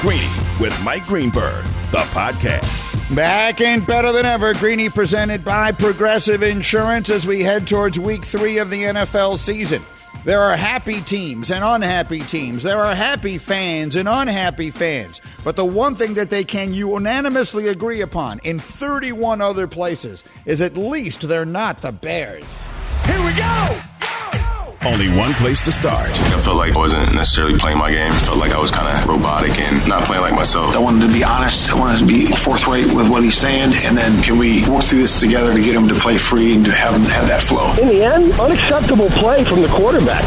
Greeny with Mike Greenberg, the podcast. Back and better than ever, Greeny presented by Progressive Insurance as we head towards week three of the NFL season. There are happy teams and unhappy teams. There are happy fans and unhappy fans. But the one thing that they can unanimously agree upon in 31 other places is at least they're not the Bears. Here we go! Only one place to start. I felt like I wasn't necessarily playing my game. I felt like I was kind of robotic and not playing like myself. I wanted to be honest. I wanted to be forthright with what he's saying. And then can we work through this together to get him to play free and to have him have that flow? In the end, unacceptable play from the quarterback.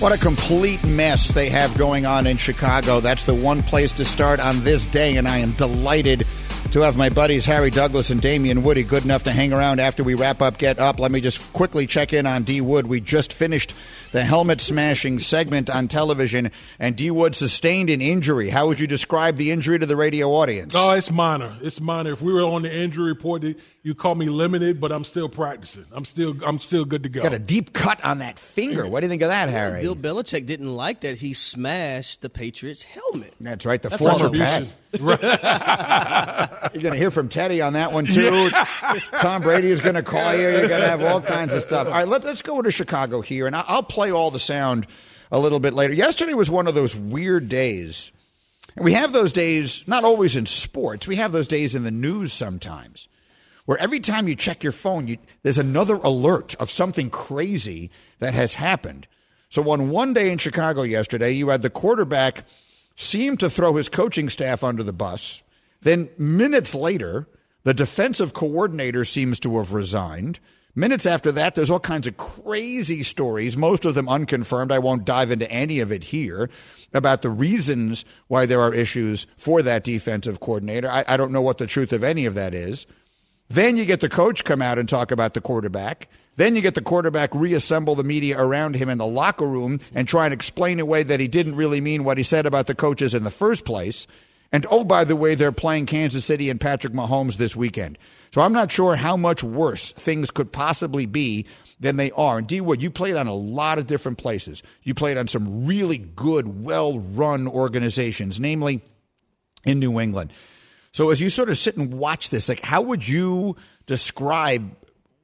What a complete mess they have going on in Chicago. That's the one place to start on this day, and I am delighted to have my buddies Harry Douglas and Damien Woody good enough to hang around after we wrap up Get Up. Let me just quickly check in on D Wood. We just finished the helmet smashing segment on television, and D Wood sustained an injury. How would you describe the injury to the radio audience? Oh, it's minor. It's minor. If we were on the injury report, you call me limited, but I'm still practicing. I'm still I'm still good to go. Got a deep cut on that finger. What do you think of that, Harry? Bill Belichick didn't like that he smashed the Patriots' helmet. That's right. The That's former all. You're going to hear from Teddy on that one too. Tom Brady is going to call you. You're going to have all kinds of stuff. All right, let's let's go to Chicago here, and I'll play all the sound a little bit later. Yesterday was one of those weird days. And we have those days not always in sports. We have those days in the news sometimes, where every time you check your phone, you, there's another alert of something crazy that has happened. So on one day in Chicago yesterday, you had the quarterback seem to throw his coaching staff under the bus. Then minutes later, the defensive coordinator seems to have resigned. Minutes after that, there's all kinds of crazy stories, most of them unconfirmed. I won't dive into any of it here about the reasons why there are issues for that defensive coordinator. I, I don't know what the truth of any of that is. Then you get the coach come out and talk about the quarterback. Then you get the quarterback reassemble the media around him in the locker room and try and explain away that he didn't really mean what he said about the coaches in the first place. And oh, by the way, they're playing Kansas City and Patrick Mahomes this weekend. So I'm not sure how much worse things could possibly be than they are. And D Wood, you played on a lot of different places. You played on some really good, well run organizations, namely in New England. So as you sort of sit and watch this, like how would you describe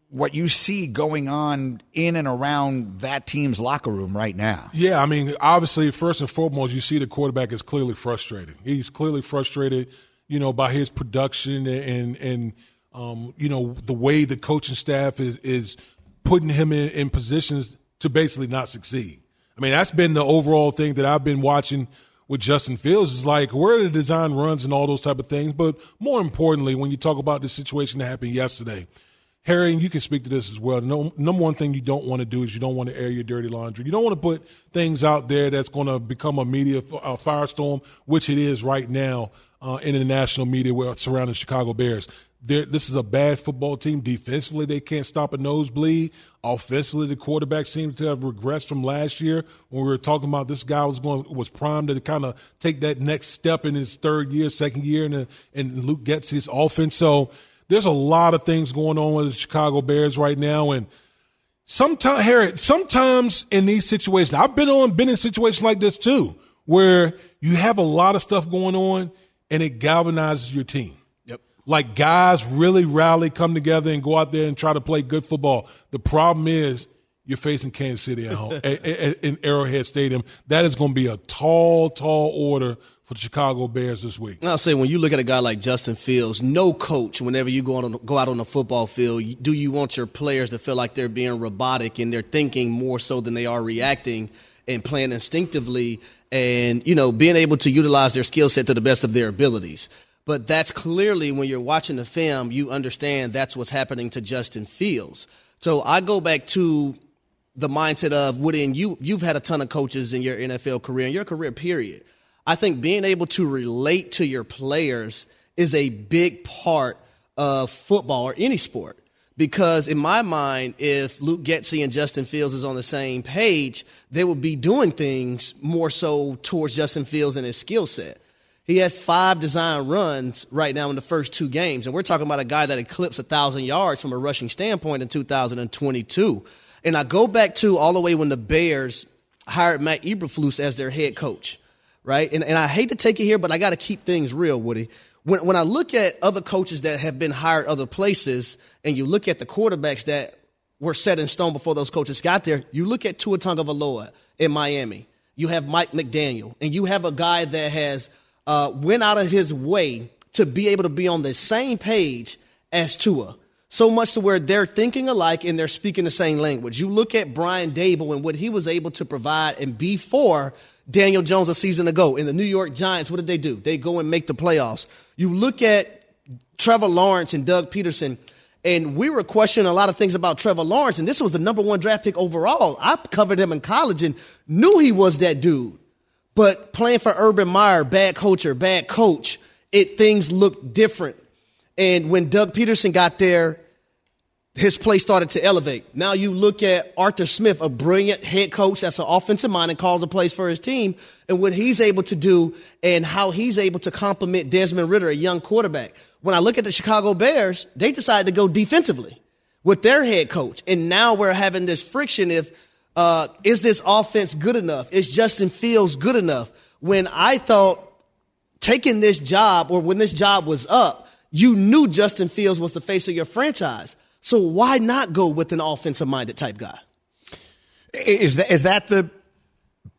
what you see going on in and around that team's locker room right now? Yeah, I mean, obviously, first and foremost, you see the quarterback is clearly frustrated. He's clearly frustrated, you know, by his production and and um, you know the way the coaching staff is is putting him in, in positions to basically not succeed. I mean, that's been the overall thing that I've been watching with Justin Fields is like where the design runs and all those type of things. But more importantly, when you talk about the situation that happened yesterday, Harry, and you can speak to this as well. No, number one thing you don't want to do is you don't want to air your dirty laundry. You don't want to put things out there that's going to become a media firestorm, which it is right now uh, in the national media surrounding Chicago Bears. They're, this is a bad football team. Defensively, they can't stop a nosebleed. Offensively, the quarterback seems to have regressed from last year when we were talking about this guy was going was primed to kind of take that next step in his third year, second year, and and Luke Getsy's offense. So there's a lot of things going on with the Chicago Bears right now, and sometimes, Harry, sometimes in these situations, I've been on been in situations like this too, where you have a lot of stuff going on, and it galvanizes your team Yep. like guys really rally, come together, and go out there and try to play good football. The problem is you're facing Kansas City at home in Arrowhead Stadium. That is going to be a tall, tall order for the Chicago Bears this week. And I'll say when you look at a guy like Justin Fields, no coach, whenever you go, on, go out on the football field, do you want your players to feel like they're being robotic and they're thinking more so than they are reacting and playing instinctively and, you know, being able to utilize their skill set to the best of their abilities. But that's clearly when you're watching the film, you understand that's what's happening to Justin Fields. So I go back to the mindset of and you you've had a ton of coaches in your NFL career, in your career period. I think being able to relate to your players is a big part of football or any sport. Because in my mind, if Luke Getsy and Justin Fields is on the same page, they would be doing things more so towards Justin Fields and his skill set. He has five design runs right now in the first two games, and we're talking about a guy that eclipsed a thousand yards from a rushing standpoint in 2022. And I go back to all the way when the Bears hired Matt Eberflus as their head coach, right? And, and I hate to take it here, but I got to keep things real, Woody. When, when I look at other coaches that have been hired other places, and you look at the quarterbacks that were set in stone before those coaches got there, you look at Tua Tagovailoa in Miami. You have Mike McDaniel, and you have a guy that has – uh, went out of his way to be able to be on the same page as Tua. So much to where they're thinking alike and they're speaking the same language. You look at Brian Daboll and what he was able to provide and be for Daniel Jones a season ago. In the New York Giants, what did they do? They go and make the playoffs. You look at Trevor Lawrence and Doug Pederson, and we were questioning a lot of things about Trevor Lawrence, and this was the number one draft pick overall. I covered him in college and knew he was that dude. But playing for Urban Meyer, bad or bad coach, it things look different. And when Doug Pederson got there, his play started to elevate. Now you look at Arthur Smith, a brilliant head coach that's an offensive mind and calls the plays for his team, and what he's able to do and how he's able to complement Desmond Ridder, a young quarterback. When I look at the Chicago Bears, they decided to go defensively with their head coach. And now we're having this friction if uh, is this offense good enough? Is Justin Fields good enough? When I thought taking this job or when this job was up, you knew Justin Fields was the face of your franchise. So why not go with an offensive minded type guy? Is that, is that the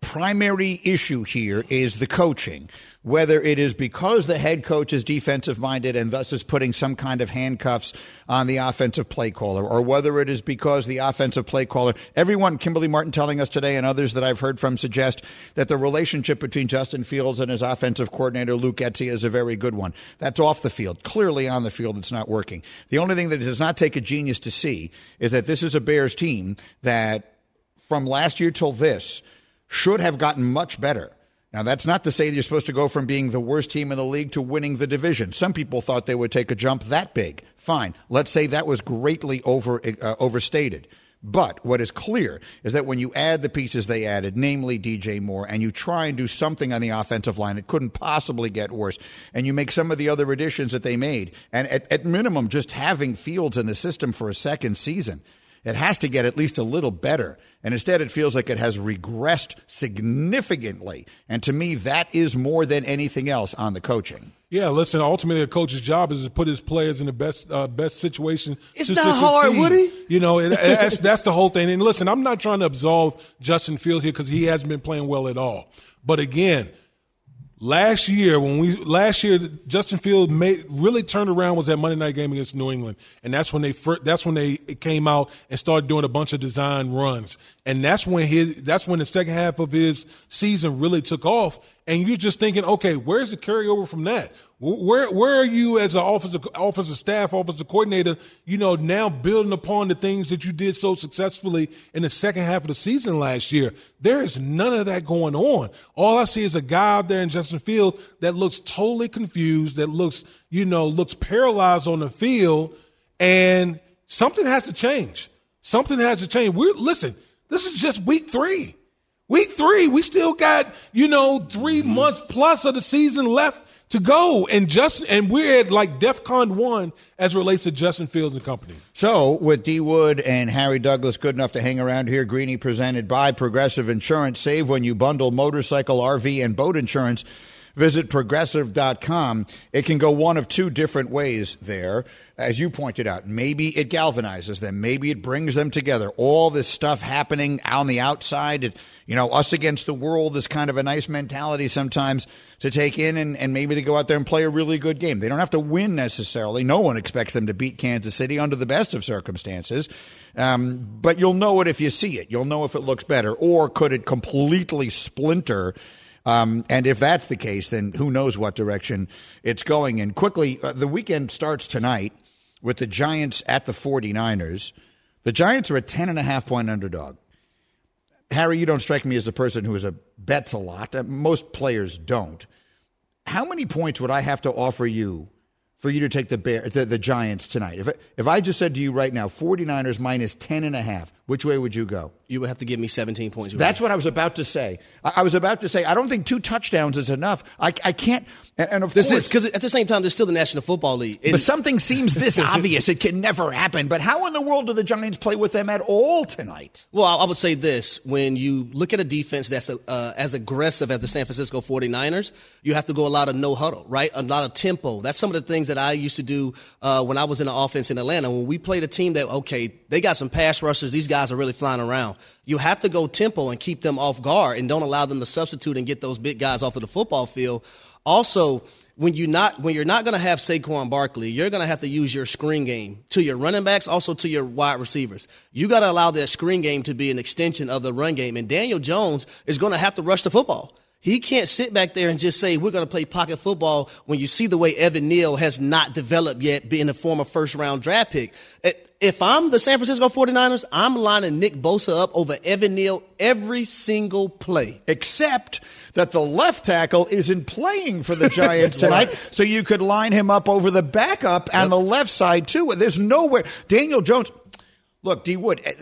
primary issue here is the coaching, whether it is because the head coach is defensive minded and thus is putting some kind of handcuffs on the offensive play caller, or whether it is because the offensive play caller, everyone, Kimberly Martin telling us today and others that I've heard from suggest that the relationship between Justin Fields and his offensive coordinator, Luke Getsy, is a very good one. That's off the field. Clearly on the field, it's not working. The only thing that does not take a genius to see is that this is a Bears team that from last year till this, should have gotten much better. Now, that's not to say that you're supposed to go from being the worst team in the league to winning the division. Some people thought they would take a jump that big. Fine. Let's say that was greatly over, uh, overstated. But what is clear is that when you add the pieces they added, namely DJ Moore, and you try and do something on the offensive line, it couldn't possibly get worse. And you make some of the other additions that they made, and at, at minimum, just having Fields in the system for a second season it has to get at least a little better. And instead, it feels like it has regressed significantly. And to me, that is more than anything else on the coaching. Yeah, listen. Ultimately, a coach's job is to put his players in the best uh, best situation. It's to, not to hard. Woody. You know, it, that's that's the whole thing. And listen, I'm not trying to absolve Justin Fields here because he hasn't been playing well at all. But again, Last year, when we last year, Justin Field made really turned around was that Monday night game against New England, and that's when they first, that's when they came out and started doing a bunch of design runs, and that's when his that's when the second half of his season really took off, and you're just thinking, okay, where's the carryover from that? Where where are you as an offensive offensive staff, offensive coordinator? You know, now building upon the things that you did so successfully in the second half of the season last year. There is none of that going on. All I see is a guy out there in Justin Field that looks totally confused, that looks you know looks paralyzed on the field, and something has to change. Something has to change. We're listen. This is just week three. Week three, we still got, you know, 3 mm-hmm. months plus of the season left to go. And Justin, and we're at like DEFCON one as relates to Justin Fields and company. So with D Wood and Harry Douglas good enough to hang around here, Greeny presented by Progressive Insurance. Save when you bundle motorcycle, RV, and boat insurance. Visit progressive.com. It can go one of two different ways there. As you pointed out, maybe it galvanizes them. Maybe it brings them together. All this stuff happening on the outside, it, you know, us against the world is kind of a nice mentality sometimes to take in and, and maybe to go out there and play a really good game. They don't have to win necessarily. No one expects them to beat Kansas City under the best of circumstances. Um, but you'll know it if you see it. You'll know if it looks better. Or could it completely splinter um, and if that's the case, then who knows what direction it's going in. Quickly, uh, the weekend starts tonight with the Giants at the 49ers. The Giants are a 10 and a half point underdog. Harry, you don't strike me as a person who is a bets a lot. Uh, Most players don't. How many points would I have to offer you for you to take the Bear, the, the Giants tonight? If, if I just said to you right now, 49ers minus 10 and a half, which way would you go? You would have to give me 17 points. That's what I was about to say. I, I was about to say, I don't think two touchdowns is enough. I, I can't, and, and of This course. because at the same time, there's still the National Football League. And but something seems this obvious. It can never happen. But how in the world do the Giants play with them at all tonight? Well, I I would say this. When you look at a defense that's uh, as aggressive as the San Francisco 49ers, you have to go a lot of no huddle, right? A lot of tempo. That's some of the things that I used to do uh, when I was in the offense in Atlanta. When we played a team that, okay, they got some pass rushers, these guys are really flying around. You have to go tempo and keep them off guard and don't allow them to substitute and get those big guys off of the football field. Also, when you not when you're not going to have Saquon Barkley, you're going to have to use your screen game to your running backs, also to your wide receivers. You got to allow that screen game to be an extension of the run game, and Daniel Jones is going to have to rush the football. He can't sit back there and just say we're going to play pocket football when you see the way Evan Neal has not developed yet, being a former first round draft pick. Eh, if I'm the San Francisco 49ers, I'm lining Nick Bosa up over Evan Neal every single play. Except that the left tackle isn't playing for the Giants tonight, so you could line him up over the backup on the left side too. There's nowhere. Daniel Jones. Look, D Wood. Eh,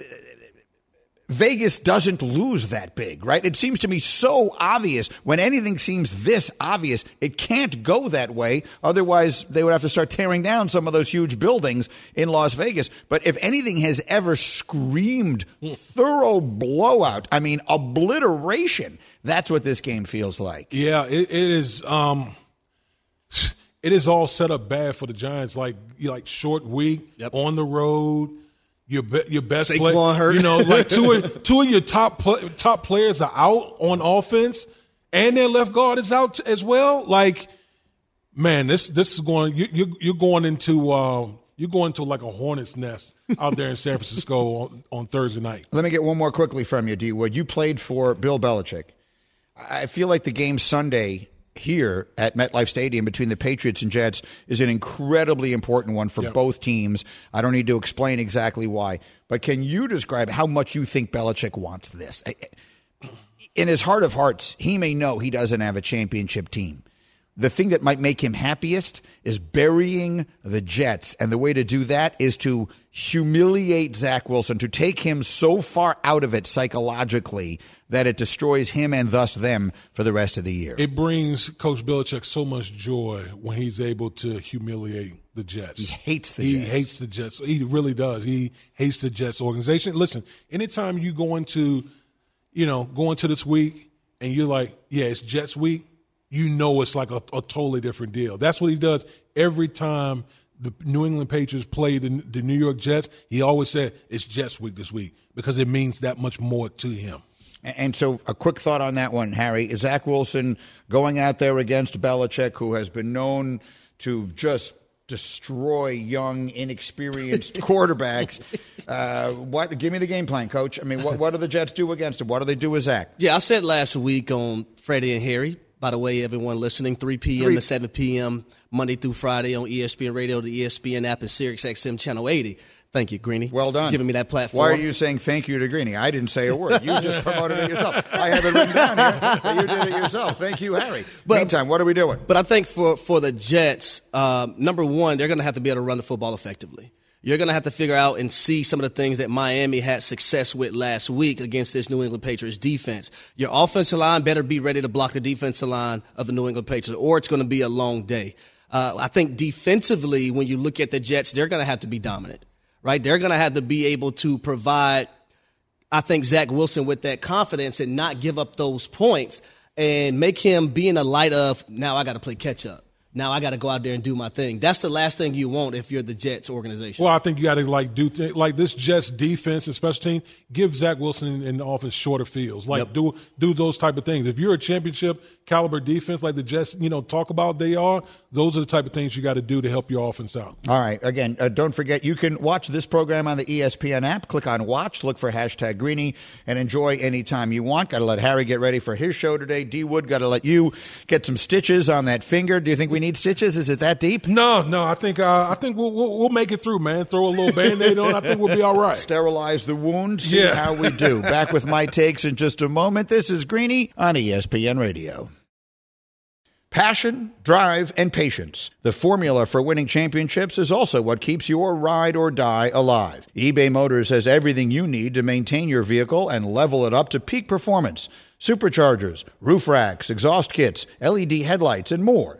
Vegas doesn't lose that big, right? It seems to me so obvious. When anything seems this obvious, it can't go that way. Otherwise, they would have to start tearing down some of those huge buildings in Las Vegas. But if anything has ever screamed thorough blowout, I mean, obliteration, that's what this game feels like. Yeah, it, it is. Um, it is all set up bad for the Giants. Like you like short week on the road. Your be, your best Saquon player, hurt. you know, like two of, two of your top pl- top players are out on offense, and their left guard is out as well. Like, man, this this is going. You, you you're going into uh, you're going to like a hornet's nest out there in San Francisco on, on Thursday night. Let me get one more quickly from you, D Wood. You played for Bill Belichick. I feel like the game Sunday here at MetLife Stadium between the Patriots and Jets is an incredibly important one for Yep. both teams. I don't need to explain exactly why, but can you describe how much you think Belichick wants this? In his heart of hearts, he may know he doesn't have a championship team. The thing that might make him happiest is burying the Jets. And the way to do that is to humiliate Zach Wilson, to take him so far out of it psychologically that it destroys him and thus them for the rest of the year. It brings Coach Belichick so much joy when he's able to humiliate the Jets. He hates the he Jets. He hates the Jets. He really does. He hates the Jets organization. Listen, anytime you go into, you know, go into this week and you're like, yeah, it's Jets week, you know it's like a, a totally different deal. That's what he does every time the New England Patriots play the, the New York Jets. He always said it's Jets week this week because it means that much more to him. And so, a quick thought on that one, Harry. Is Zach Wilson going out there against Belichick, who has been known to just destroy young, inexperienced quarterbacks? Uh, what? Give me the game plan, Coach. I mean, what, what do the Jets do against him? What do they do with Zach? Yeah, I said last week on Freddie and Harry. By the way, everyone listening, 3 p.m. Three- to 7 p.m. Monday through Friday on ESPN Radio, the ESPN app, and Sirius XM Channel 80. Thank you, Greeny. Well done. Giving me that platform. Why are you saying thank you to Greeny? I didn't say a word. You just promoted it yourself. I have it written down here that you did it yourself. Thank you, Harry. But- Meantime, what are we doing? But I think for, for the Jets, um, number one, they're going to have to be able to run the football effectively. You're going to have to figure out and see some of the things that Miami had success with last week against this New England Patriots defense. Your offensive line better be ready to block the defensive line of the New England Patriots, or it's going to be a long day. Uh, I think defensively, when you look at the Jets, they're going to have to be dominant, right? They're going to have to be able to provide I think Zach Wilson with that confidence and not give up those points and make him be in the light of now I got to play catch up. Now I got to go out there and do my thing. That's the last thing you want if you're the Jets organization. Well, I think you got to like do th- like this Jets defense and special team. Give Zach Wilson in the offense shorter fields. Like Yep. do do those type of things. If you're a championship caliber defense like the Jets, you know, talk about they are. Those are the type of things you got to do to help your offense out. All right. Again, uh, don't forget you can watch this program on the ESPN app. Click on watch, look for hashtag Greeny, and enjoy anytime you want. Got to let Harry get ready for his show today. D Wood, got to let you get some stitches on that finger. Do you think we need stitches? Is it that deep? No, no. I think uh, I think we'll, we'll, we'll make it through, man. Throw a little band aid on. I think we'll be all right. Sterilize the wound. See Yeah. how we do. Back with my takes in just a moment. This is Greeny on ESPN Radio. Passion, drive, and patience. The formula for winning championships is also what keeps your ride or die alive. eBay Motors has everything you need to maintain your vehicle and level it up to peak performance. Superchargers, roof racks, exhaust kits, LED headlights, and more.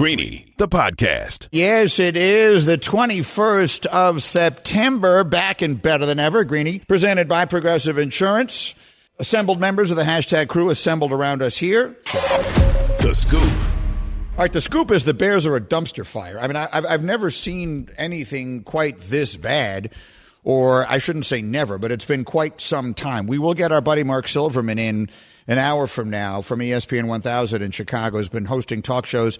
Greeny, the podcast. Yes, it is the 21st of September, back and better than ever. Greeny, presented by Progressive Insurance. Assembled members of the hashtag crew assembled around us here. The Scoop. All right, the scoop is the Bears are a dumpster fire. I mean, I, I've, I've never seen anything quite this bad, or I shouldn't say never, but it's been quite some time. We will get our buddy Mark Silverman in an hour from now from ESPN 1000 in Chicago. Has been hosting talk shows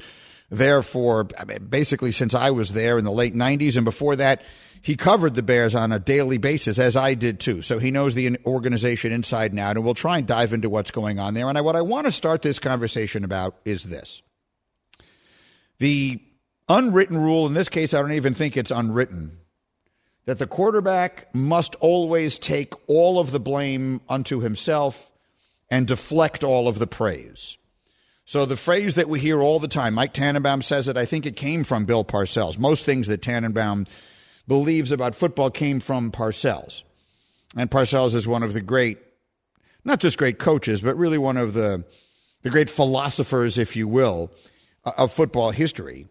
there for I mean, basically since I was there in the late 90s. And before that, he covered the Bears on a daily basis, as I did too. So he knows the organization inside and out. And we'll try and dive into what's going on there. And I, what I want to start this conversation about is this the unwritten rule, in this case, I don't even think it's unwritten, that the quarterback must always take all of the blame unto himself and deflect all of the praise. So the phrase that we hear all the time, Mike Tannenbaum says it, I think it came from Bill Parcells. Most things that Tannenbaum believes about football came from Parcells. And Parcells is one of the great, not just great coaches, but really one of the, the great philosophers, if you will, of football history.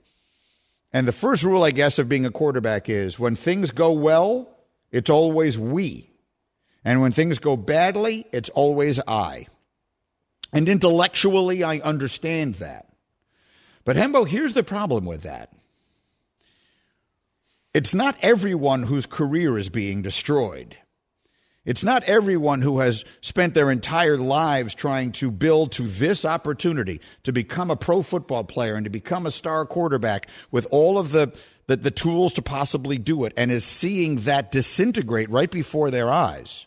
And the first rule, I guess, of being a quarterback is when things go well, it's always we. And when things go badly, it's always I. And intellectually, I understand that. But Hembo, here's the problem with that. It's not everyone whose career is being destroyed. It's not everyone who has spent their entire lives trying to build to this opportunity to become a pro football player and to become a star quarterback with all of the, the, the tools to possibly do it and is seeing that disintegrate right before their eyes.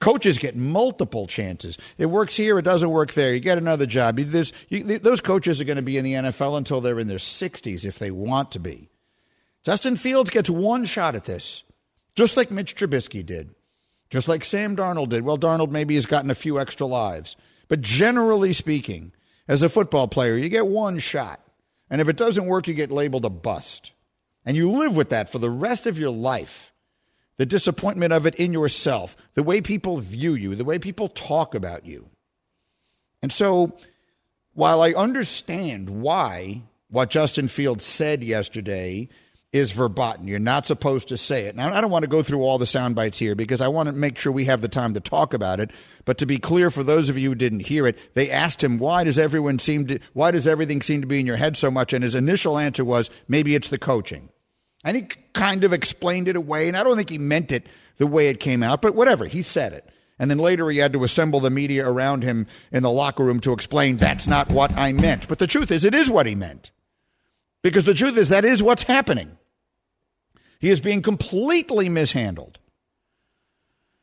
Coaches get multiple chances. It works here, it doesn't work there. You get another job. You, those coaches are going to be in the NFL until they're in their 60s if they want to be. Justin Fields gets one shot at this, just like Mitch Trubisky did, just like Sam Darnold did. Well, Darnold maybe has gotten a few extra lives. But generally speaking, as a football player, you get one shot. And if it doesn't work, you get labeled a bust. And you live with that for the rest of your life the disappointment of it in yourself, the way people view you, the way people talk about you. And so, while I understand why what Justin Fields said yesterday is verboten. You're not supposed to say it. Now, I don't want to go through all the sound bites here because I want to make sure we have the time to talk about it. But to be clear, for those of you who didn't hear it, they asked him, "Why does everyone seem to? Why does everything seem to be in your head so much?" And his initial answer was, "Maybe it's the coaching." And he kind of explained it away, and I don't think he meant it the way it came out, but whatever, he said it. And then later he had to assemble the media around him in the locker room to explain that's not what I meant. But the truth is, it is what he meant. Because the truth is, that is what's happening. He is being completely mishandled.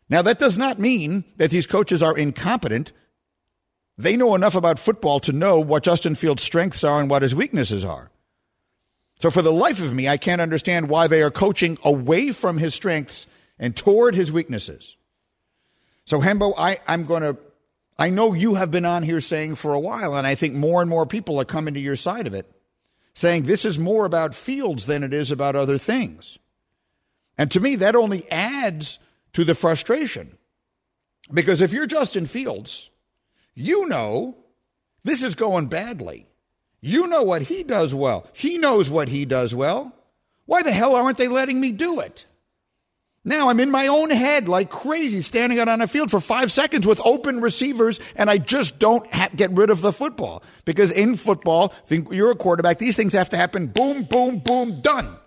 Now, that does not mean that these coaches are incompetent. They know enough about football to know what Justin Fields' strengths are and what his weaknesses are. So, for the life of me, I can't understand why they are coaching away from his strengths and toward his weaknesses. So, Hembo, I, I'm going to, I know you have been on here saying for a while, and I think more and more people are coming to your side of it, saying this is more about Fields than it is about other things. And to me, that only adds to the frustration. Because if you're Justin Fields, you know this is going badly. You know what he does well. He knows what he does well. Why the hell aren't they letting me do it? Now I'm in my own head like crazy, standing out on a field for five seconds with open receivers, and I just don't ha- get rid of the football. Because in football, think you're a quarterback, these things have to happen boom, boom, boom, done.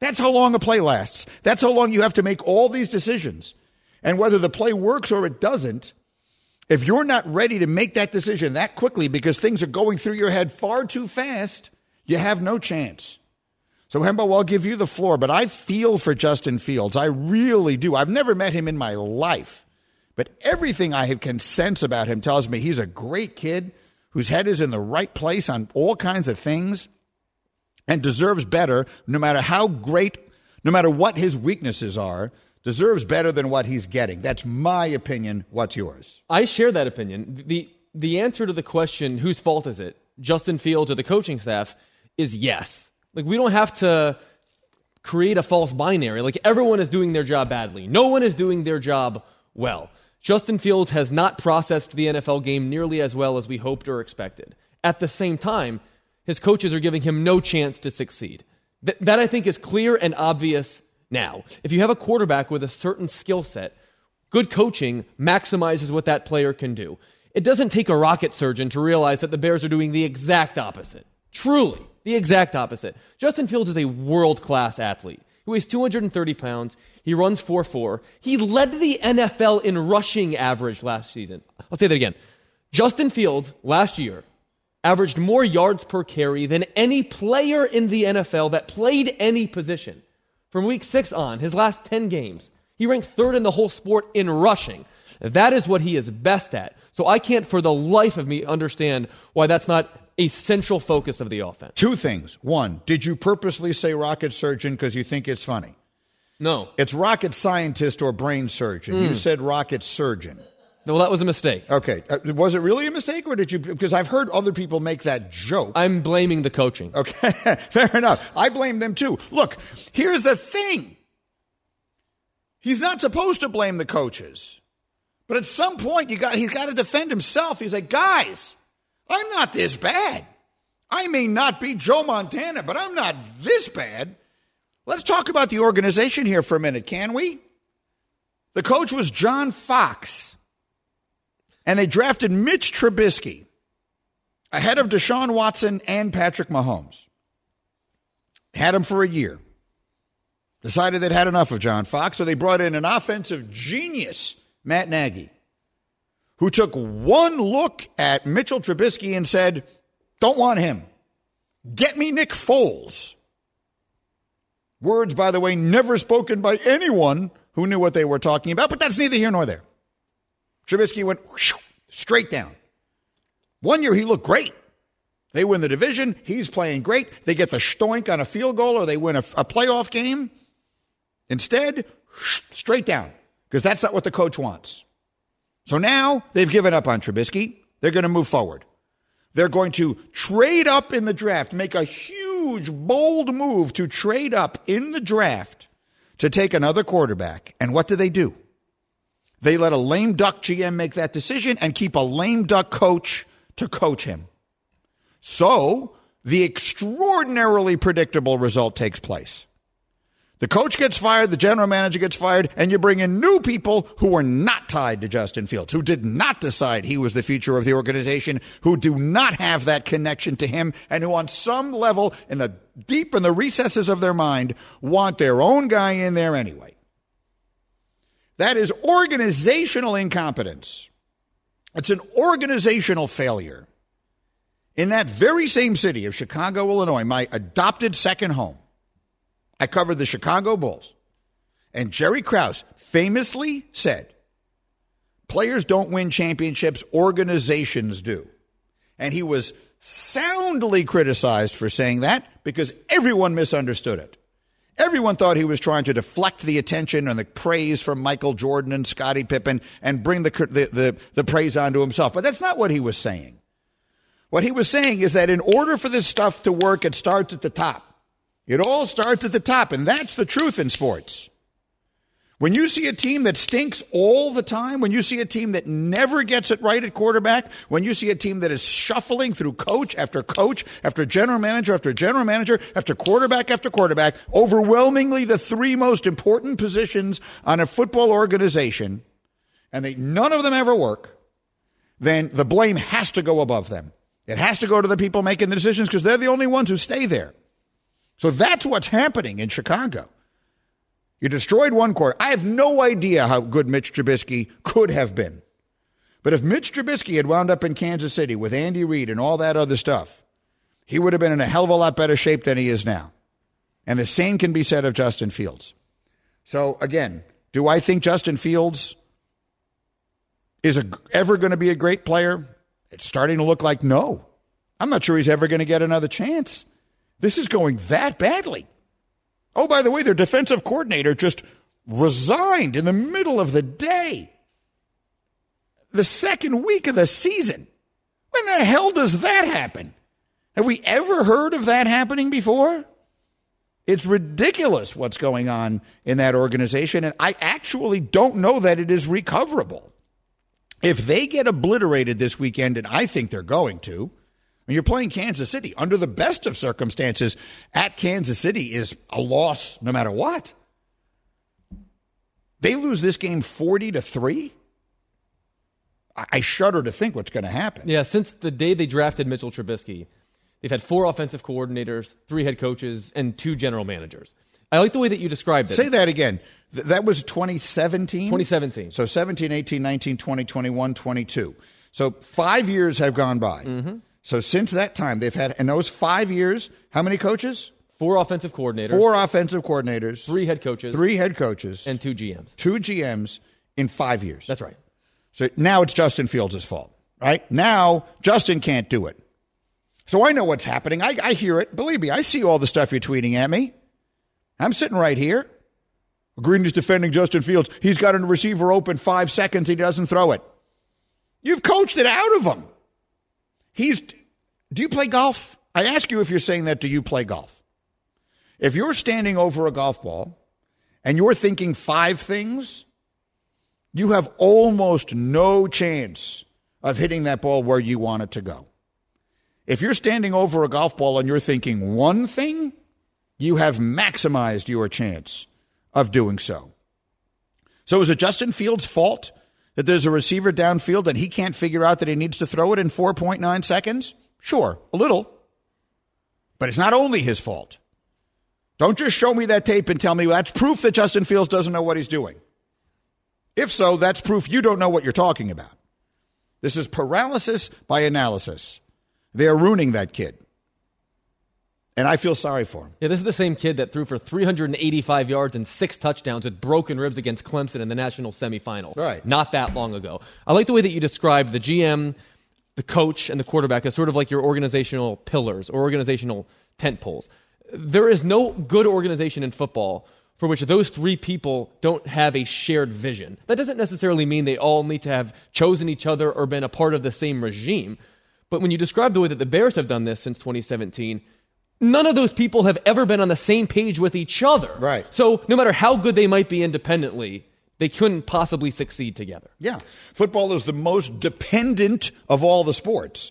That's how long a play lasts. That's how long you have to make all these decisions. And whether the play works or it doesn't, if you're not ready to make that decision that quickly because things are going through your head far too fast, you have no chance. So, Hembo, I'll give you the floor, but I feel for Justin Fields. I really do. I've never met him in my life, but everything I can sense about him tells me he's a great kid whose head is in the right place on all kinds of things and deserves better no matter how great, no matter what his weaknesses are, deserves better than what he's getting. That's my opinion. What's yours? I share that opinion. The the answer to the question whose fault is it? Justin Fields or the coaching staff is yes. Like we don't have to create a false binary. Like everyone is doing their job badly. No one is doing their job well. Justin Fields has not processed the NFL game nearly as well as we hoped or expected. At the same time, his coaches are giving him no chance to succeed. Th- that I think is clear and obvious now. If you have a quarterback with a certain skill set, good coaching maximizes what that player can do. It doesn't take a rocket surgeon to realize that the Bears are doing the exact opposite. Truly, the exact opposite. Justin Fields is a world class athlete. He weighs 230 pounds. He runs 4 4. He led the NFL in rushing average last season. I'll say that again. Justin Fields last year averaged more yards per carry than any player in the NFL that played any position. From week six on, his last 10 games, he ranked third in the whole sport in rushing. That is what he is best at. So I can't for the life of me understand why that's not a central focus of the offense. Two things. One, did you purposely say rocket surgeon because you think it's funny? No. It's rocket scientist or brain surgeon. Mm. You said rocket surgeon. Well, that was a mistake. Okay. Uh, was it really a mistake, or did you? Because I've heard other people make that joke. I'm blaming the coaching. Okay. Fair enough. I blame them too. Look, here's the thing he's not supposed to blame the coaches. But at some point, you got, he's got to defend himself. He's like, guys, I'm not this bad. I may not be Joe Montana, but I'm not this bad. Let's talk about the organization here for a minute, can we? The coach was John Fox and they drafted Mitch Trubisky ahead of Deshaun Watson and Patrick Mahomes. Had him for a year. Decided they'd had enough of John Fox, so they brought in an offensive genius, Matt Nagy, who took one look at Mitchell Trubisky and said, Don't want him. Get me Nick Foles. Words, by the way, never spoken by anyone who knew what they were talking about, but that's neither here nor there. Trubisky went straight down. One year he looked great. They win the division. He's playing great. They get the stoink on a field goal or they win a, a playoff game. Instead, straight down because that's not what the coach wants. So now they've given up on Trubisky. They're going to move forward. They're going to trade up in the draft, make a huge, bold move to trade up in the draft to take another quarterback. And what do they do? They let a lame duck GM make that decision and keep a lame duck coach to coach him. So the extraordinarily predictable result takes place. The coach gets fired, the general manager gets fired, and you bring in new people who are not tied to Justin Fields, who did not decide he was the future of the organization, who do not have that connection to him, and who on some level, in the deep in the recesses of their mind, want their own guy in there anyway. That is organizational incompetence. It's an organizational failure. In that very same city of Chicago, Illinois, my adopted second home, I covered the Chicago Bulls. And Jerry Krause famously said, Players don't win championships, organizations do. And he was soundly criticized for saying that because everyone misunderstood it. Everyone thought he was trying to deflect the attention and the praise from Michael Jordan and Scottie Pippen and bring the, the, the, the praise onto himself. But that's not what he was saying. What he was saying is that in order for this stuff to work, it starts at the top. It all starts at the top, and that's the truth in sports. When you see a team that stinks all the time, when you see a team that never gets it right at quarterback, when you see a team that is shuffling through coach after coach, after general manager after general manager, after quarterback after quarterback, overwhelmingly the three most important positions on a football organization, and they, none of them ever work, then the blame has to go above them. It has to go to the people making the decisions because they're the only ones who stay there. So that's what's happening in Chicago. You destroyed one quarter. I have no idea how good Mitch Trubisky could have been. But if Mitch Trubisky had wound up in Kansas City with Andy Reid and all that other stuff, he would have been in a hell of a lot better shape than he is now. And the same can be said of Justin Fields. So again, do I think Justin Fields is a, ever going to be a great player? It's starting to look like no. I'm not sure he's ever going to get another chance. This is going that badly. Oh, by the way, their defensive coordinator just resigned in the middle of the day. The second week of the season. When the hell does that happen? Have we ever heard of that happening before? It's ridiculous what's going on in that organization, and I actually don't know that it is recoverable. If they get obliterated this weekend, and I think they're going to, when you're playing Kansas City, under the best of circumstances, at Kansas City is a loss no matter what. They lose this game 40 to 3. I shudder to think what's going to happen. Yeah, since the day they drafted Mitchell Trubisky, they've had four offensive coordinators, three head coaches, and two general managers. I like the way that you described it. Say that again. Th- that was 2017? 2017. So 17, 18, 19, 20, 21, 22. So five years have gone by. Mm-hmm. So since that time, they've had, in those five years, how many coaches? Four offensive coordinators. Four offensive coordinators. Three head coaches. Three head coaches. And two GMs. Two GMs in five years. That's right. So now it's Justin Fields' fault, right? Now Justin can't do it. So I know what's happening. I, I hear it. Believe me, I see all the stuff you're tweeting at me. I'm sitting right here. Green is defending Justin Fields. He's got a receiver open five seconds. He doesn't throw it. You've coached it out of him. He's. Do you play golf? I ask you if you're saying that. Do you play golf? If you're standing over a golf ball and you're thinking five things, you have almost no chance of hitting that ball where you want it to go. If you're standing over a golf ball and you're thinking one thing, you have maximized your chance of doing so. So is it Justin Fields' fault that there's a receiver downfield and he can't figure out that he needs to throw it in 4.9 seconds? Sure, a little. But it's not only his fault. Don't just show me that tape and tell me that's proof that Justin Fields doesn't know what he's doing. If so, that's proof you don't know what you're talking about. This is paralysis by analysis. They are ruining that kid. And I feel sorry for him. Yeah, this is the same kid that threw for 385 yards and six touchdowns with broken ribs against Clemson in the national semifinal. Right. Not that long ago. I like the way that you described the GM, the coach, and the quarterback as sort of like your organizational pillars or organizational tent poles. There is no good organization in football for which those three people don't have a shared vision. That doesn't necessarily mean they all need to have chosen each other or been a part of the same regime. But when you describe the way that the Bears have done this since 2017, none of those people have ever been on the same page with each other. Right. So no matter how good they might be independently, they couldn't possibly succeed together. Yeah. Football is the most dependent of all the sports.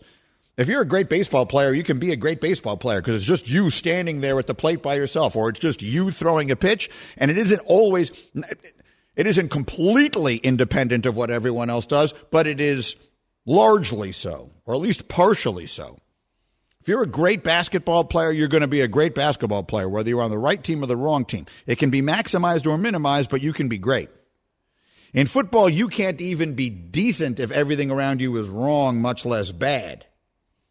If you're a great baseball player, you can be a great baseball player because it's just you standing there at the plate by yourself, or it's just you throwing a pitch, and it isn't always, it isn't completely independent of what everyone else does, but it is largely so, or at least partially so. If you're a great basketball player, you're going to be a great basketball player, whether you're on the right team or the wrong team. It can be maximized or minimized, but you can be great. In football, you can't even be decent if everything around you is wrong, much less bad.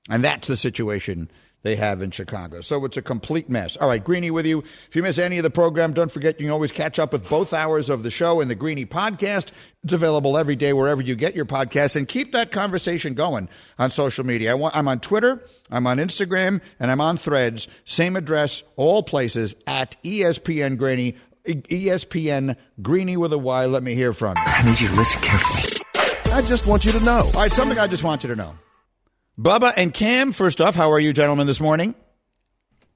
And that's the situation they have in Chicago. So it's a complete mess. All right, Greeny with you. If you miss any of the program, don't forget you can always catch up with both hours of the show and the Greeny podcast. It's available every day wherever you get your podcasts. And keep that conversation going on social media. I want, I'm on Twitter, I'm on Instagram, and I'm on Threads. Same address, all places at ESPN Greeny. ESPN Greeny with a Y. Let me hear from you. I need you to listen carefully. I just want you to know. All right, something I just want you to know. Bubba and Cam, first off, how are you gentlemen this morning?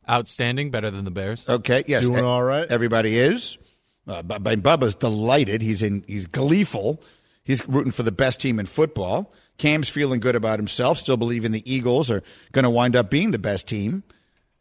Outstanding, better than the Bears. Okay, yes. Doing all right. Everybody is. Uh, Bu- Bu- Bubba's delighted. He's in. He's gleeful. He's rooting for the best team in football. Cam's feeling good about himself. Still believing the Eagles are going to wind up being the best team,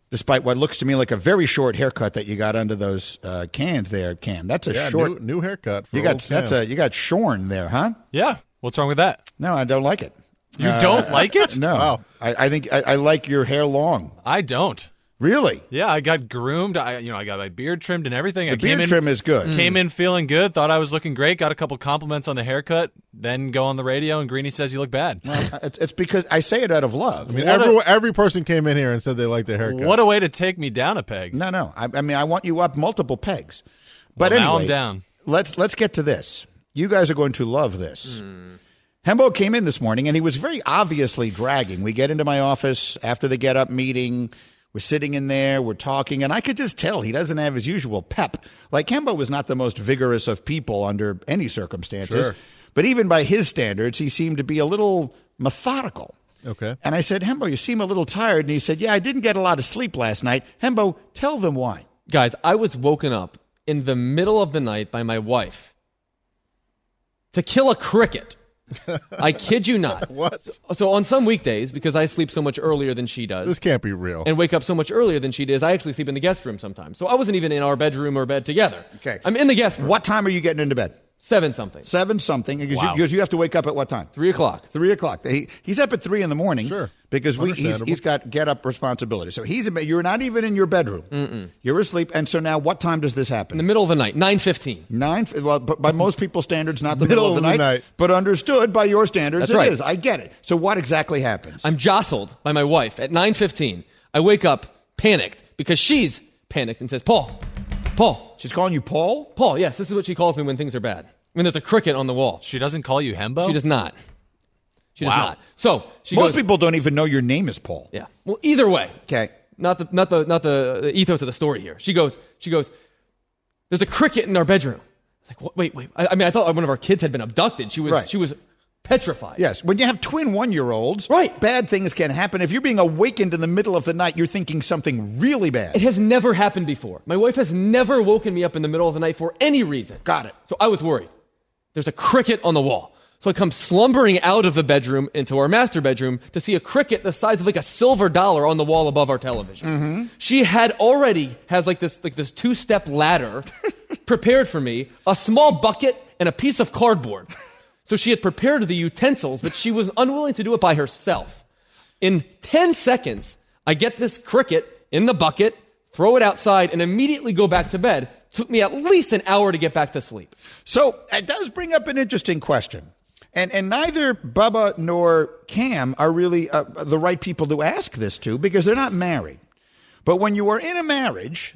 despite what looks to me like a very short haircut that you got under those uh, cans there, Cam. That's a Yeah, short. new, new haircut. For you got old that's Cam. a you got shorn there, huh? Yeah. What's wrong with that? No, I don't like it. You Uh, don't like it? No, Wow. I, I think I, I like your hair long. I don't. Really? Yeah, I got groomed. I, you know, I got my beard trimmed and everything. I The came beard in, trim is good. Came in feeling good. Thought I was looking great. Got a couple compliments on the haircut. Then go on the radio and Greeny says you look bad. It's, it's because I say it out of love. I mean, What a- every, every person came in here and said they liked their haircut. What a way to take me down a peg. No, no. I, I mean, I want you up multiple pegs. But Well, now anyway, I'm down. Let's let's get to this. You guys are going to love this. Hembo came in this morning and he was very obviously dragging. We get into my office after the get up meeting. We're sitting in there, we're talking, and I could just tell he doesn't have his usual pep. Like Hembo was not the most vigorous of people under any circumstances. Sure. But even by his standards, he seemed to be a little methodical. Okay. And I said, Hembo, you seem a little tired. And he said, Yeah, I didn't get a lot of sleep last night. Hembo, tell them why. Guys, I was woken up in the middle of the night by my wife to kill a cricket. I kid you not. What? So on some weekdays, because I sleep so much earlier than she does, This can't be real. and wake up so much earlier than she does, I actually sleep in the guest room sometimes. So I wasn't even in our bedroom or bed together. Okay. I'm in the guest room. What time are you getting into bed? Seven something. Seven something. Because, Wow. you, because you have to wake up at what time? Three o'clock. Three o'clock. He, he's up at three in the morning. Sure. Because we, he's, he's got get up responsibility. So he's in, you're not even in your bedroom. Mm-mm. You're asleep. And so now, what time does this happen? In the middle of the night, nine fifteen. Nine. Well, but by most people's standards, not the middle, of the, night, night. but understood by your standards, That's it right. is. I get it. So what exactly happens? I'm jostled by my wife at nine fifteen. I wake up panicked because she's panicked and says, "Paul, Paul, She's calling you Paul. Paul." Yes, this is what she calls me when things are bad. When there's a cricket on the wall. She doesn't call you Hembo? She does not. She does Wow. not. So she Most goes, people don't even know your name is Paul. Yeah. Well, either way, Okay. not the not the not the, the ethos of the story here. She goes, she goes. There's a cricket in our bedroom. Like, what, wait, wait. I, I mean, I thought one of our kids had been abducted. She was Right. she was petrified. Yes, when you have twin one year olds, Right. bad things can happen. If you're being awakened in the middle of the night, you're thinking something really bad. It has never happened before. My wife has never woken me up in the middle of the night for any reason. Got it. So I was worried. There's a cricket on the wall. So I come slumbering out of the bedroom into our master bedroom to see a cricket the size of like a silver dollar on the wall above our television. Mm-hmm. She had already has like this like this two step ladder prepared for me, a small bucket and a piece of cardboard. So she had prepared the utensils, but she was unwilling to do it by herself. In 10 seconds, I get this cricket in the bucket, throw it outside, and immediately go back to bed. Took me at least an hour to get back to sleep. So it does bring up an interesting question. And, and neither Bubba nor Cam are really uh, the right people to ask this to because they're not married. But when you are in a marriage,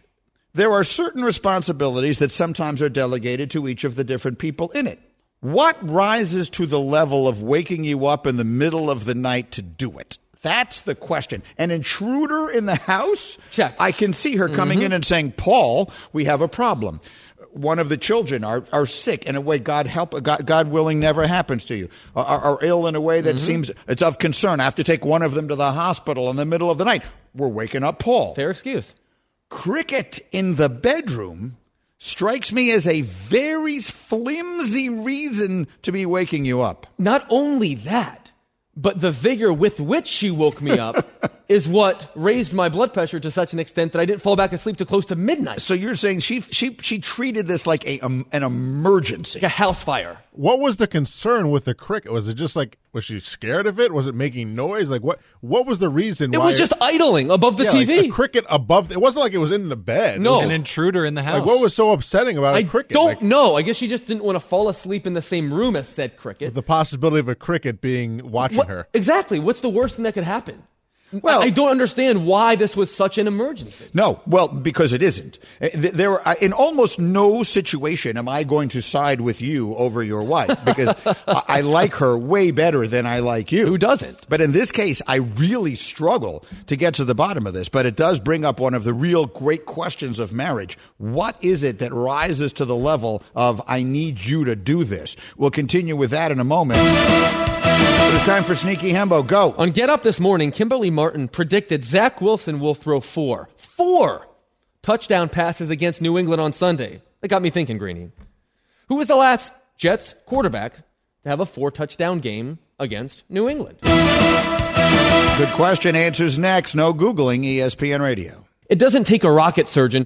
there are certain responsibilities that sometimes are delegated to each of the different people in it. What rises to the level of waking you up in the middle of the night to do it? That's the question. An intruder in the house? Check. I can see her coming mm-hmm. in and saying, Paul, we have a problem. One of the children are, are sick in a way God help God, God willing never happens to you. Are, are ill in a way that mm-hmm. seems it's of concern. I have to take one of them to the hospital in the middle of the night. We're waking up Paul. Fair excuse. Cricket in the bedroom strikes me as a very flimsy reason to be waking you up. Not only that, But the vigor with which she woke me up is what raised my blood pressure to such an extent that I didn't fall back asleep till close to midnight. So you're saying she she she treated this like a um, an emergency, like a house fire. What was the concern with the cricket? Was it just like was she scared of it? Was it making noise? Like what? What was the reason? It why was just idling above the Yeah, TV. Like a cricket above. It wasn't like it was in the bed. No. It was An intruder in the house. Like what was so upsetting about a I cricket? I don't Like, know. I guess she just didn't want to fall asleep in the same room as said cricket. the possibility of a cricket being watching What- her. Exactly. What's the worst thing that could happen? Well- I don't understand why this was such an emergency. No, well, because it isn't. Uh, There, in almost no situation am I going to side with you over your wife because I like her way better than I like you. Who doesn't? But in this case, I really struggle to get to the bottom of this. But it does bring up one of the real great questions of marriage. What is it that rises to the level of I need you to do this? We'll continue with that in a moment. It's time for Sneaky Hembo. Go. On Get Up this morning, Kimberly Martin predicted Zach Wilson will throw four, four touchdown passes against New England on Sunday. That got me thinking, Greeny. Who was the last Jets quarterback to have a four touchdown game against New England? Good question. Answers next. No Googling ESPN Radio. It doesn't take a rocket surgeon.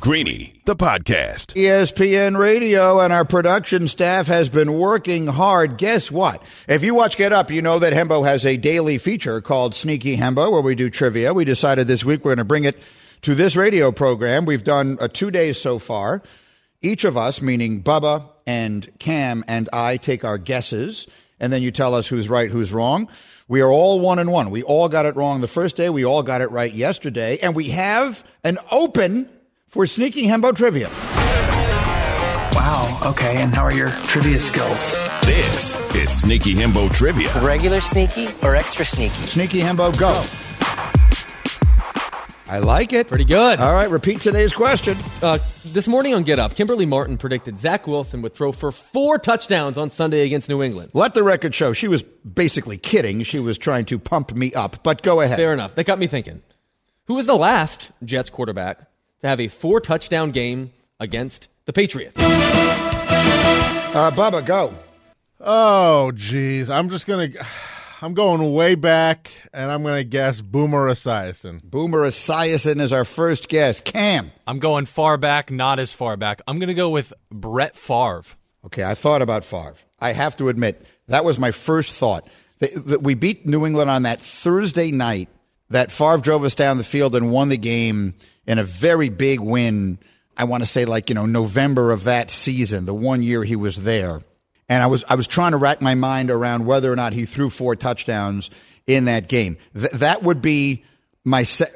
Greeny, the podcast. ESPN Radio and our production staff has been working hard. Guess what? If you watch Get Up, you know that Hembo has a daily feature called Sneaky Hembo where we do trivia. We decided this week we're going to bring it to this radio program. We've done uh, two days so far. Each of us, meaning Bubba and Cam and I, take our guesses, and then you tell us who's right, who's wrong. We are all one and one. We all got it wrong the first day. We all got it right yesterday. And we have an open for Sneaky Hembo trivia. Wow. Okay. And how are your trivia skills? This is Sneaky Hembo Trivia. Regular sneaky or extra sneaky? Sneaky Hembo, go. I like it. Pretty good. All right, repeat today's question. Uh, this morning on Get Up, Kimberly Martin predicted Zach Wilson would throw for four touchdowns on Sunday against New England. Let the record show she was basically kidding. She was trying to pump me up, but go ahead. Fair enough. That got me thinking. Who was the last Jets quarterback to have a four touchdown game against the Patriots? Uh, Bubba, go. Oh, geez. I'm just gonna. I'm going way back, and I'm gonna guess Boomer Esiason. Boomer Esiason is our first guess. Cam. I'm going far back, not as far back. I'm going to go with Brett Favre. Okay, I thought about Favre. I have to admit that was my first thought. That- that We beat New England on that Thursday night. That Favre drove us down the field and won the game in a very big win. I want to say like you know November of that season, the one year he was there. And I was I was trying to rack my mind around whether or not he threw four touchdowns in that game. Th- that would be my. Se-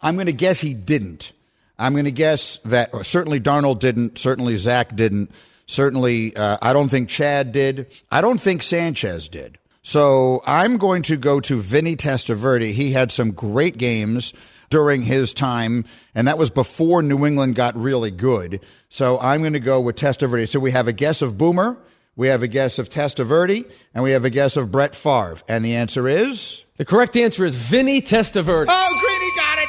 I'm going to guess he didn't. I'm going to guess that certainly Darnold didn't. Certainly Zach didn't. Certainly, uh, I don't think Chad did. I don't think Sanchez did. So I'm going to go to Vinny Testaverde. He had some great games during his time, and that was before New England got really good. So I'm going to go with Testaverde. So we have a guess of Boomer, we have a guess of Testaverde, and we have a guess of Brett Favre. And the answer is? The correct answer is Vinny Testaverde. Oh, Greeny got it!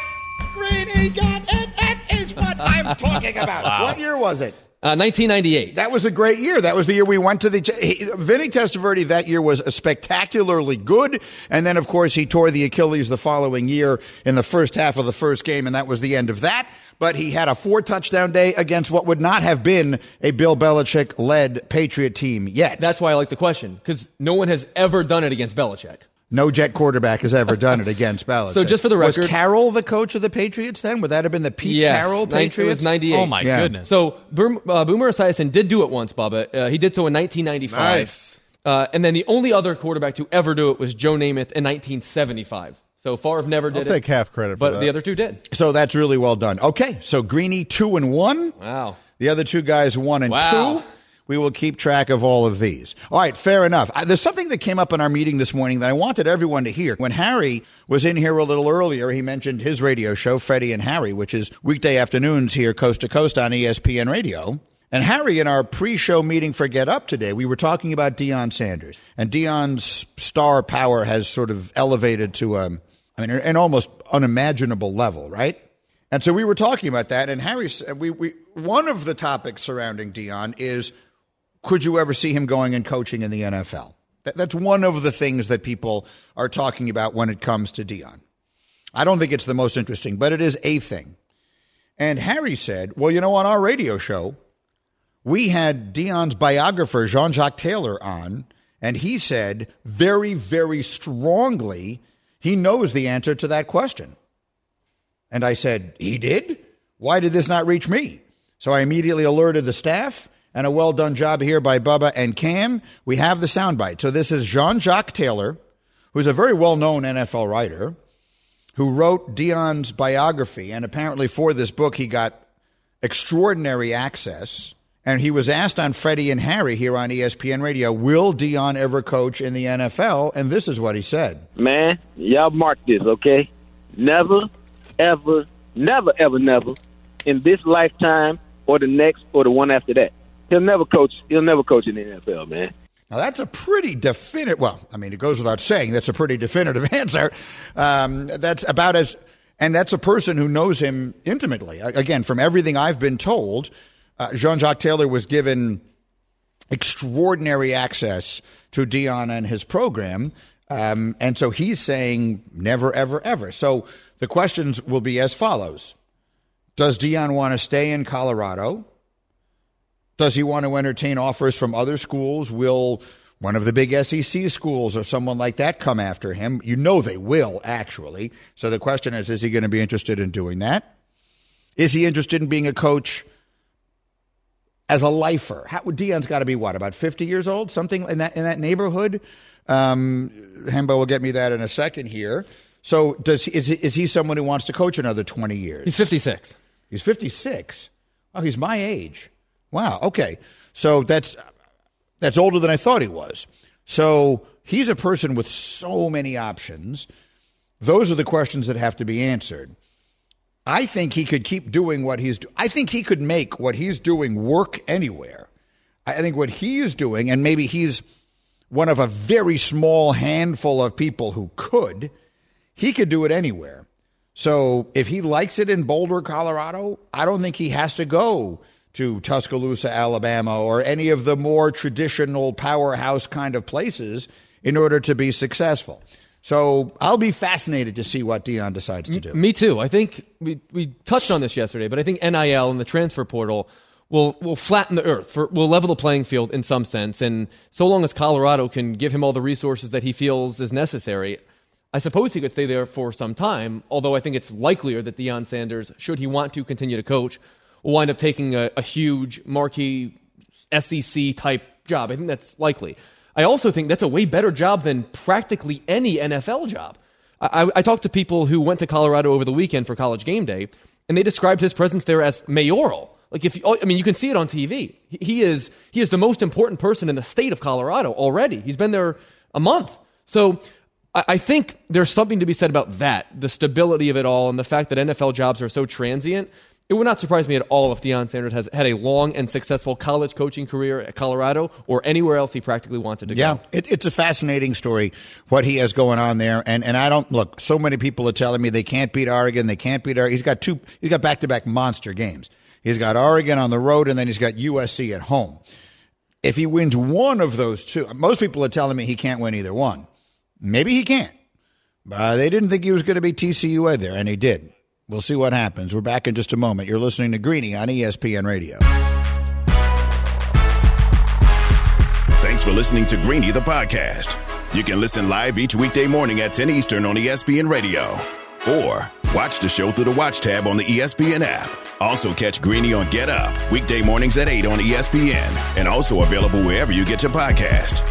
Greeny got it! That is what I'm talking about. Wow. What year was it? Uh, 1998. That was a great year. That was the year we went to the. He, Vinny Testaverde that year was spectacularly good, and then of course he tore the Achilles the following year in the first half of the first game, and that was the end of that. But he had a four touchdown day against what would not have been a Bill Belichick led Patriot team yet. That's why I like the question because no one has ever done it against Belichick. No jet quarterback has ever done it against Belichick. So just for the record- was Carroll the coach of the Patriots then? Would that have been the Pete Yes, Carroll Patriots? It was 98. Oh, my Yeah. goodness. So Boom, uh, Boomer Esiason did do it once, Bubba. Uh, he did so in 1995. Nice. Uh, and then the only other quarterback to ever do it was Joe Namath in 1975. So Favre never I'll did it. take half credit for But that. the other two did. So that's really well done. Okay, so Greeny two and one. Wow. The other two guys one and Wow. two. We will keep track of all of these. All right, fair enough. I, there's something that came up in our meeting this morning that I wanted everyone to hear. When Harry was in here a little earlier, he mentioned his radio show, Freddie and Harry, which is weekday afternoons here coast to coast on ESPN Radio. And Harry, in our pre-show meeting for Get Up today, we were talking about Deion Sanders, and Deion's star power has sort of elevated to a, I mean, an almost unimaginable level, right? And so we were talking about that, and Harry, we, we one of the topics surrounding Deion is, could you ever see him going and coaching in the NFL? That, that's one of the things that people are talking about when it comes to Deion. I don't think it's the most interesting, but it is a thing. And Harry said, "Well, you know, on our radio show, we had Deion's biographer Jean Jacques Taylor on, and he said very, very strongly he knows the answer to that question." And I said, He did? Why did this not reach me? So I immediately alerted the staff, and a well done job here by Bubba and Cam. We have the soundbite. So this is Jean Jacques Taylor, who's a very well known NFL writer, who wrote Deion's biography. And apparently, for this book, he got extraordinary access. And he was asked on Freddie and Harry here on ESPN Radio, Will Deion ever coach in the NFL? And this is what he said. Man, y'all mark this, okay? Never, ever, never, ever, never in this lifetime or the next or the one after that. He'll never coach. He'll never coach in the NFL, man. Now that's a pretty definitive. Well, I mean, it goes without saying that's a pretty definitive answer. Um, that's about as, and that's a person who knows him intimately. Again, from everything I've been told, uh, Jean Jacques Taylor was given extraordinary access to Deion and his program, um, and so he's saying never, ever, ever. So the questions will be as follows: Does Deion want to stay in Colorado? Does he want to entertain offers from other schools? Will one of the big SEC schools or someone like that come after him? You know they will, actually. So the question is is he going to be interested in doing that? Is he interested in being a coach as a lifer? How, would Deion's got to be what, about 50 years old? Something in that, in that neighborhood? Um, Hembo will get me that in a second here. So does he, is, he, is he someone who wants to coach another 20 years? He's 56. He's 56. Oh, he's my age. Wow. Okay. So that's that's older than I thought he was. So he's a person with so many options. Those are the questions that have to be answered. I think he could keep doing what he's do- I think he could make what he's doing work anywhere. I I think what he is doing and maybe he's one of a very small handful of people who could, he could do it anywhere. So if he likes it in Boulder, Colorado, I don't think he has to go to Tuscaloosa, Alabama, or any of the more traditional powerhouse kind of places in order to be successful. So I'll be fascinated to see what Deion decides to do. Me too. I think we, we touched on this yesterday, but I think NIL and the transfer portal will will flatten the earth, for, will level the playing field in some sense. And so long as Colorado can give him all the resources that he feels is necessary, I suppose he could stay there for some time. Although I think it's likelier that Deion Sanders, should he want to continue to coach, wind up taking a, a huge marquee SEC type job. I think that's likely. I also think that's a way better job than practically any NFL job. I, I, talked to people who went to Colorado over the weekend for college game day, and they described his presence there as mayoral. Like if you, oh, I mean, you can see it on TV. He, is he is the most important person in the state of Colorado already. He's been there a month. So I think there's something to be said about that, the stability of it all, and the fact that NFL jobs are so transient. It would not surprise me at all if Deion Sanders has had a long and successful college coaching career at Colorado or anywhere else he practically wanted to Yeah, go. it, it's a fascinating story what he has going on there, and and I don't look. So many people are telling me they can't beat Oregon. They can't beat Oregon. He's got two. He's got back to back monster games. He's got Oregon on the road, and then he's got USC at home. If he wins one of those two, most people are telling me he can't win either one. Maybe he can't. Uh, they didn't think he was going to be TCU either, and he did. We'll see what happens. We're back in just a moment. You're listening to Greeny on ESPN Radio. Thanks for listening to Greeny the podcast. You can listen live each weekday morning at 10 Eastern on ESPN Radio. Or watch the show through the Watch tab on the ESPN app. Also catch Greeny on Get Up, weekday mornings at 8 on ESPN. And also available wherever you get your podcast.